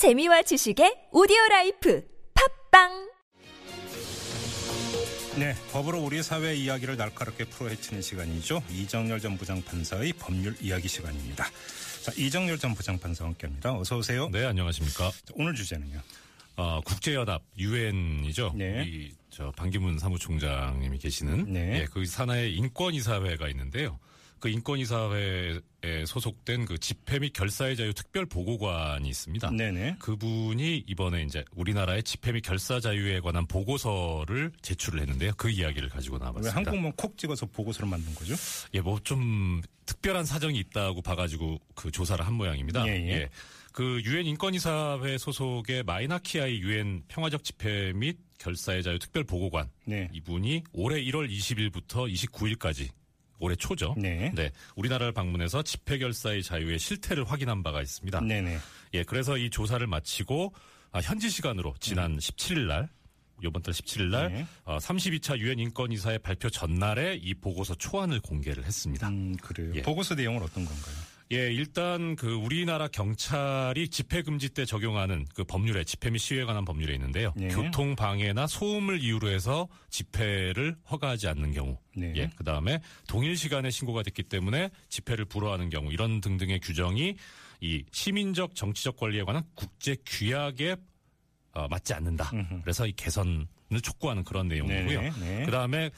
재미와 지식의 오디오 라이프 팟빵 네, 법으로 우리 사회 이야기를 날카롭게 풀어헤치는 시간이죠. 이정렬 전 부장판사의 법률 이야기 시간입니다. 자, 이정렬 전 부장판사와 함께합니다. 어서 오세요. 네, 안녕하십니까. 자, 오늘 주제는요. 어, 국제연합 유엔이죠. 네. 이, 저 반기문 사무총장님이 계시는 네. 예, 그 산하에 인권이사회가 있는데요. 그 인권이사회에 소속된 그 집회 및 결사의 자유 특별 보고관이 있습니다. 네네. 그분이 이번에 이제 우리나라의 집회 및 결사 자유에 관한 보고서를 제출을 했는데요. 그 이야기를 가지고 왜 나와봤습니다. 한국만 콕 찍어서 보고서를 만든 거죠? 예, 뭐 좀 특별한 사정이 있다고 봐가지고 그 조사를 한 모양입니다. 예, 예. 그 유엔 인권이사회 소속의 마이나키아이 유엔 평화적 집회 및 결사의 자유 특별 보고관 네. 이분이 올해 1월 20일부터 29일까지 올해 초죠. 네. 우리나라를 방문해서 집회 결사의 자유의 실태를 확인한 바가 있습니다. 네네. 예, 그래서 이 조사를 마치고 아, 현지 시간으로 지난 17일 날 이번 달 17일 날 네. 어, 32차 유엔 인권이사회 발표 전날에 이 보고서 초안을 공개를 했습니다. 음, 그래요. 예. 보고서 내용은 어떤 건가요? 예, 일단 그 우리나라 경찰이 집회 금지 때 적용하는 그 법률에 집회 및 시위에 관한 법률에 있는데요. 네. 교통 방해나 소음을 이유로 해서 집회를 허가하지 않는 경우, 네. 예, 그 다음에 동일 시간에 신고가 됐기 때문에 집회를 불허하는 경우 이런 등등의 규정이 이 시민적 정치적 권리에 관한 국제 규약에 어, 맞지 않는다. 음흠. 그래서 이 개선을 촉구하는 그런 내용이고요. 네. 그 다음에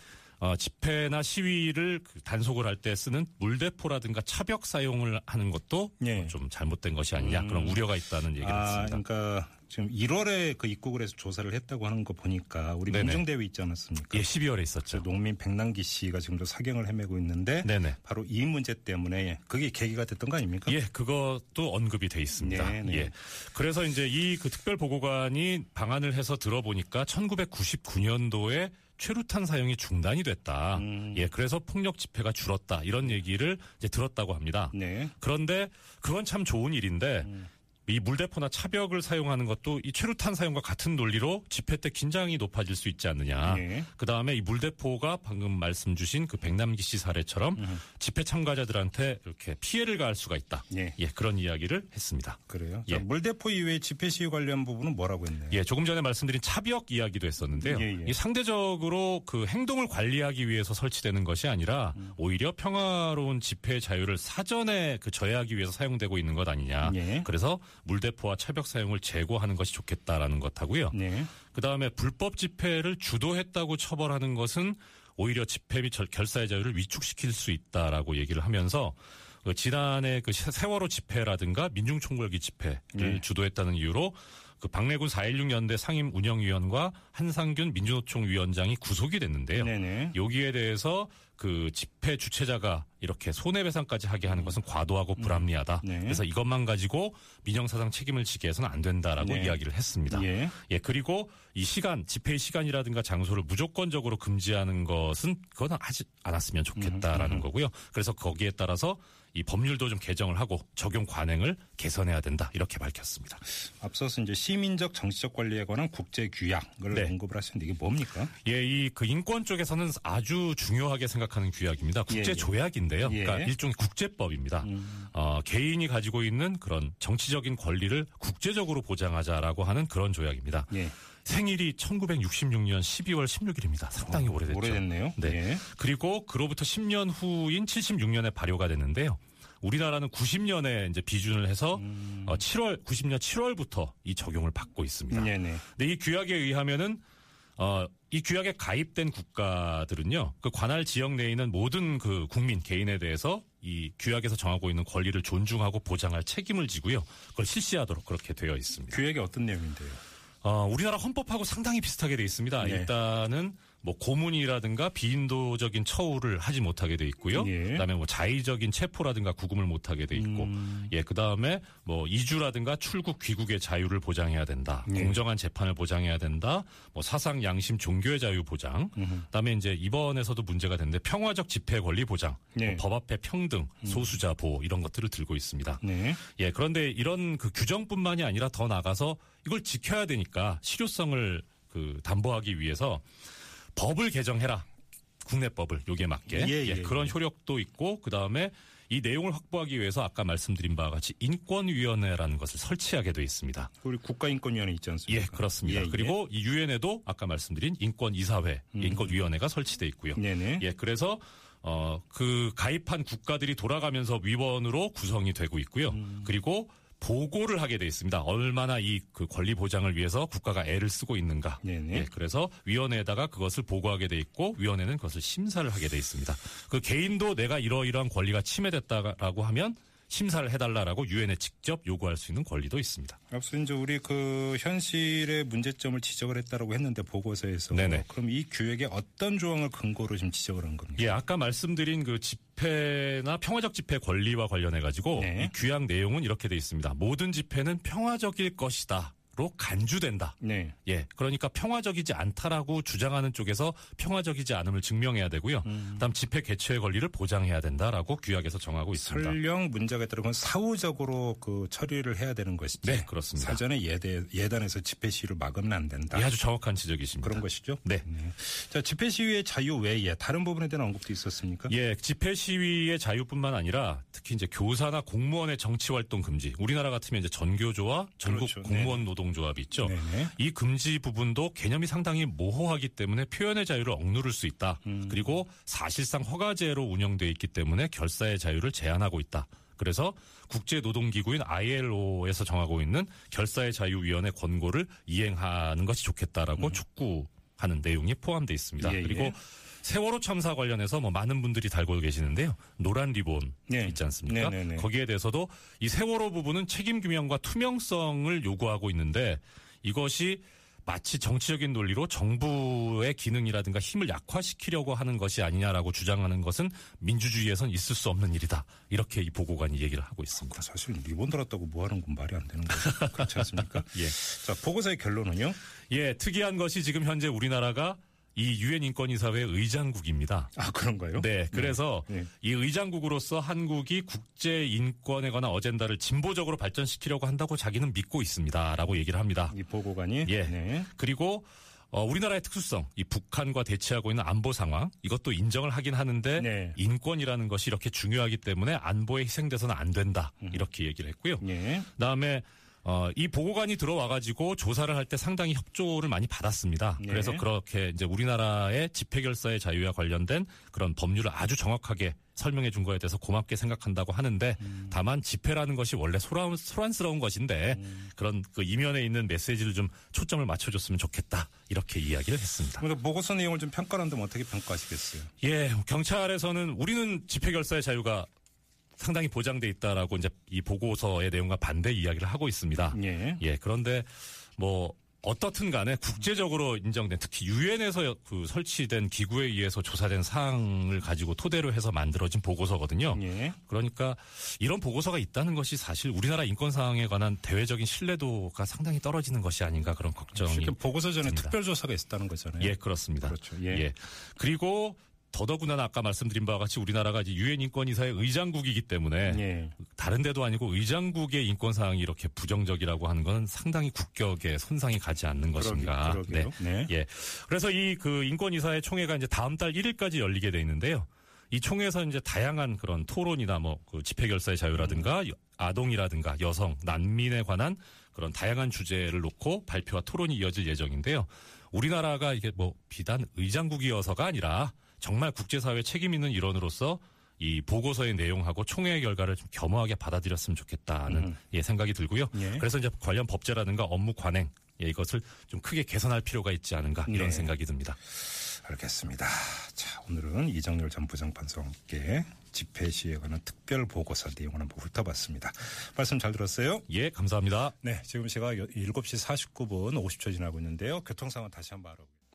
어, 집회나 시위를 그 단속을 할 때 쓰는 물대포라든가 차벽 사용을 하는 것도 예. 좀 잘못된 것이 아니냐 그런 우려가 있다는 얘기를 아, 했습니다. 그러니까 지금 1월에 그 입국을 해서 조사를 했다고 하는 거 보니까 우리 네네. 민중대회 있지 않았습니까? 예, 12월에 저 있었죠. 농민 백남기 씨가 지금도 사경을 헤매고 있는데 네네. 바로 이 문제 때문에 그게 계기가 됐던 거 아닙니까? 예, 그것도 언급이 돼 있습니다. 네, 네. 예. 그래서 이제 이 그 특별 보고관이 방안을 해서 들어보니까 1999년도에 최루탄 사용이 중단이 됐다. 음. 예, 그래서 폭력 집회가 줄었다. 이런 얘기를 이제 들었다고 합니다. 네. 그런데 그건 참 좋은 일인데 음. 이 물대포나 차벽을 사용하는 것도 이 최루탄 사용과 같은 논리로 집회 때 긴장이 높아질 수 있지 않느냐. 예. 그 다음에 이 물대포가 방금 말씀 주신 그 백남기 씨 사례처럼 집회 참가자들한테 이렇게 피해를 가할 수가 있다. 예. 예, 그런 이야기를 했습니다. 그래요. 예. 자, 물대포 이외에 집회 시위 관련 부분은 뭐라고 했나요? 예, 조금 전에 말씀드린 차벽 이야기도 했었는데요. 예, 예. 이 상대적으로 그 행동을 관리하기 위해서 설치되는 것이 아니라 음. 오히려 평화로운 집회 자유를 사전에 그 저해하기 위해서 사용되고 있는 것 아니냐. 예. 그래서 물대포와 차벽 사용을 제고하는 것이 좋겠다라는 것하고요. 네. 그다음에 불법 집회를 주도했다고 처벌하는 것은 오히려 집회 및 절- 결사의 자유를 위축시킬 수 있다라고 얘기를 하면서 그 지난해 그 세- 세월호 집회라든가 민중총궐기 집회를 네. 주도했다는 이유로 그 박래군 4.16 연대 상임 운영위원과 한상균 민주노총 위원장이 구속이 됐는데요. 네네. 여기에 대해서 그 집회 주최자가 이렇게 손해배상까지 하게 하는 것은 과도하고 불합리하다. 네. 그래서 이것만 가지고 민영사상 책임을 지게 해서는 안 된다라고 네. 이야기를 했습니다. 예. 예, 그리고 이 시간, 집회의 시간이라든가 장소를 무조건적으로 금지하는 것은 그건 하지 않았으면 좋겠다라는 거고요. 그래서 거기에 따라서 이 법률도 좀 개정을 하고 적용 관행을 개선해야 된다. 이렇게 밝혔습니다. 앞서서 이제 시 민적 정치적 관리에 관한 국제 규약을 네. 언급을 하셨는데 이게 뭡니까? 예, 이 그 인권 쪽에서는 아주 중요하게 생각하는 규약입니다. 국제 예, 예. 조약인데요. 예. 그러니까 일종의 국제법입니다. 어, 개인이 가지고 있는 그런 정치적인 권리를 국제적으로 보장하자라고 하는 그런 조약입니다. 예. 생일이 1966년 12월 16일입니다. 상당히 오래됐죠. 오래됐네요. 네. 예. 그리고 그로부터 10년 후인 76년에 발효가 됐는데요. 우리나라는 90년에 이제 비준을 해서 음. 어, 7월 90년 7월부터 이 적용을 받고 있습니다. 네네. 근데 이 규약에 의하면은 어, 이 규약에 가입된 국가들은요, 그 관할 지역 내에 있는 모든 그 국민 개인에 대해서 이 규약에서 정하고 있는 권리를 존중하고 보장할 책임을 지고요, 그걸 실시하도록 그렇게 되어 있습니다. 규약이 어떤 내용인데요? 어, 우리나라 헌법하고 상당히 비슷하게 돼 있습니다. 네. 일단은 뭐 고문이라든가 비인도적인 처우를 하지 못하게 돼 있고요. 예. 그다음에 뭐 자의적인 체포라든가 구금을 못하게 돼 있고, 음. 예, 그다음에 뭐 이주라든가 출국 귀국의 자유를 보장해야 된다. 예. 공정한 재판을 보장해야 된다. 뭐 사상 양심 종교의 자유 보장. 그다음에 이제 이번에서도 문제가 됐는데 평화적 집회 권리 보장, 네. 뭐법 앞에 평등, 음. 소수자 보호 이런 것들을 들고 있습니다. 네. 예, 그런데 이런 그 규정뿐만이 아니라 더 나가서 이걸 지켜야 되니까 실효성을 그 담보하기 위해서 법을 개정해라. 국내법을 여기에 맞게 예, 예, 그런 효력도 있고 그 다음에 이 내용을 확보하기 위해서 아까 말씀드린 바와 같이 인권위원회라는 것을 설치하게 돼 있습니다. 우리 국가인권위원회 있지 않습니까? 예, 그렇습니다. 예, 예. 그리고 이 유엔에도 아까 말씀드린 인권이사회, 인권위원회가 설치돼 있고요. 음. 네네. 예, 그래서 어, 그 가입한 국가들이 돌아가면서 위원으로 구성이 되고 있고요. 음. 그리고 보고를 하게 돼 있습니다. 얼마나 이 그 권리 보장을 위해서 국가가 애를 쓰고 있는가. 네네. 예, 그래서 위원회에다가 그것을 보고하게 돼 있고 위원회는 그것을 심사를 하게 돼 있습니다. 그 개인도 내가 이러이러한 권리가 침해됐다라고 하면 심사를 해달라라고 유엔에 직접 요구할 수 있는 권리도 있습니다. 앞서 이제 우리 그 현실의 문제점을 지적을 했다라고 했는데 보고서에서 네네. 그럼 이 규약에 어떤 조항을 근거로 지금 지적을 한 겁니까? 예, 아까 말씀드린 그 집회나 평화적 집회 권리와 관련해 가지고 네. 이 규약 내용은 이렇게 돼 있습니다. 모든 집회는 평화적일 것이다. 로 간주된다. 네. 예, 그러니까 평화적이지 않다라고 주장하는 쪽에서 평화적이지 않음을 증명해야 되고요. 그다음 집회 개최의 권리를 보장해야 된다라고 규약에서 정하고 있습니다. 설령 문제가 있다면 사후적으로 그 처리를 해야 되는 것이지. 네, 그렇습니다. 사전에 예대, 예단해서 집회 시위를 막으면 안 된다. 예, 아주 정확한 지적이십니다. 그런 것이죠. 네. 자, 집회 시위의 자유 외에 다른 부분에 대한 언급도 있었습니까? 예, 집회 시위의 자유뿐만 아니라 특히 이제 교사나 공무원의 정치 활동 금지. 우리나라 같으면 이제 전교조와 전국 그렇죠. 공무원 노동 조합이 있죠. 네네. 이 금지 부분도 개념이 상당히 모호하기 때문에 표현의 자유를 억누를 수 있다. 음. 그리고 사실상 허가제로 운영돼 있기 때문에 결사의 자유를 제한하고 있다. 그래서 국제노동기구인 ILO에서 정하고 있는 결사의 자유위원회 권고를 이행하는 것이 좋겠다라고 촉구하는 내용이 포함되어 있습니다. 음. 예, 예. 그리고 세월호 참사 관련해서 뭐 많은 분들이 달고 계시는데요. 노란 리본 네. 있지 않습니까? 네, 네, 네. 거기에 대해서도 이 세월호 부분은 책임 규명과 투명성을 요구하고 있는데 이것이 마치 정치적인 논리로 정부의 기능이라든가 힘을 약화시키려고 하는 것이 아니냐라고 주장하는 것은 민주주의에선 있을 수 없는 일이다. 이렇게 이 보고관이 얘기를 하고 있습니다. 사실 리본 달았다고 뭐 하는 건 말이 안 되는 거죠. 그렇지 않습니까? 예. 자, 보고서의 결론은요? 예, 특이한 것이 지금 현재 우리나라가 이 유엔 인권이사회 의장국입니다. 아, 그런가요? 네, 그래서 네. 이 의장국으로서 한국이 국제 인권에 관한 어젠다를 진보적으로 발전시키려고 한다고 자기는 믿고 있습니다라고 얘기를 합니다. 이 보고관이 예. 네. 그리고 어, 우리나라의 특수성, 이 북한과 대치하고 있는 안보 상황 이것도 인정을 하긴 하는데 네. 인권이라는 것이 이렇게 중요하기 때문에 안보에 희생돼서는 안 된다 이렇게 얘기를 했고요. 예. 그다음에 어, 이 보고관이 들어와가지고 조사를 할 때 상당히 협조를 많이 받았습니다. 네. 그래서 그렇게 이제 우리나라의 집회결사의 자유와 관련된 그런 법률을 아주 정확하게 설명해 준 거에 대해서 고맙게 생각한다고 하는데 음. 다만 집회라는 것이 원래 소란, 소란스러운 것인데 음. 그런 그 이면에 있는 메시지를 좀 초점을 맞춰줬으면 좋겠다 이렇게 이야기를 했습니다. 그래서 보고서 내용을 좀 평가한다면 어떻게 평가하시겠어요? 예, 경찰에서는 우리는 집회결사의 자유가 상당히 보장돼 있다라고 이제 이 보고서의 내용과 반대 이야기를 하고 있습니다. 예. 예, 그런데 뭐 어떻든 간에 국제적으로 인정된 특히 유엔에서 그 설치된 기구에 의해서 조사된 사항을 가지고 토대로 해서 만들어진 보고서거든요. 예. 그러니까 이런 보고서가 있다는 것이 사실 우리나라 인권 사항에 관한 대외적인 신뢰도가 상당히 떨어지는 것이 아닌가 그런 걱정이 그 보고서 전에 듭니다. 특별 조사가 있었다는 거잖아요. 예, 그렇습니다. 그렇죠. 예. 그리고 더더군다나 아까 말씀드린 바와 같이 우리나라가 이제 유엔 인권이사의 의장국이기 때문에 예. 다른 데도 아니고 의장국의 인권 사항이 이렇게 부정적이라고 하는 건 상당히 국격에 손상이 가지 않는 것인가. 그러게, 그러게요. 네. 예. 그래서 이 그 인권이사의 총회가 이제 다음 달 1일까지 열리게 돼 있는데요. 이 총회에서 이제 다양한 그런 토론이나 뭐 그 집회 결사의 자유라든가 여- 아동이라든가 여성, 난민에 관한 그런 다양한 주제를 놓고 발표와 토론이 이어질 예정인데요. 우리나라가 이게 뭐 비단 의장국이어서가 아니라 정말 국제사회 책임 있는 일원으로서 이 보고서의 내용하고 총회 결과를 좀 겸허하게 받아들였으면 좋겠다는 예, 생각이 들고요. 예. 그래서 이제 관련 법제라든가 업무 관행 예, 이것을 좀 크게 개선할 필요가 있지 않은가 이런 네. 생각이 듭니다. 알겠습니다. 자, 오늘은 이정열 전 부장판사와 함께 집회 시에 관한 특별 보고서 내용을 한번 훑어봤습니다. 말씀 잘 들었어요? 예, 감사합니다. 네, 지금 시각 7시 49분 50초 지나고 있는데요. 교통 상황 다시 한번 알아보겠습니다.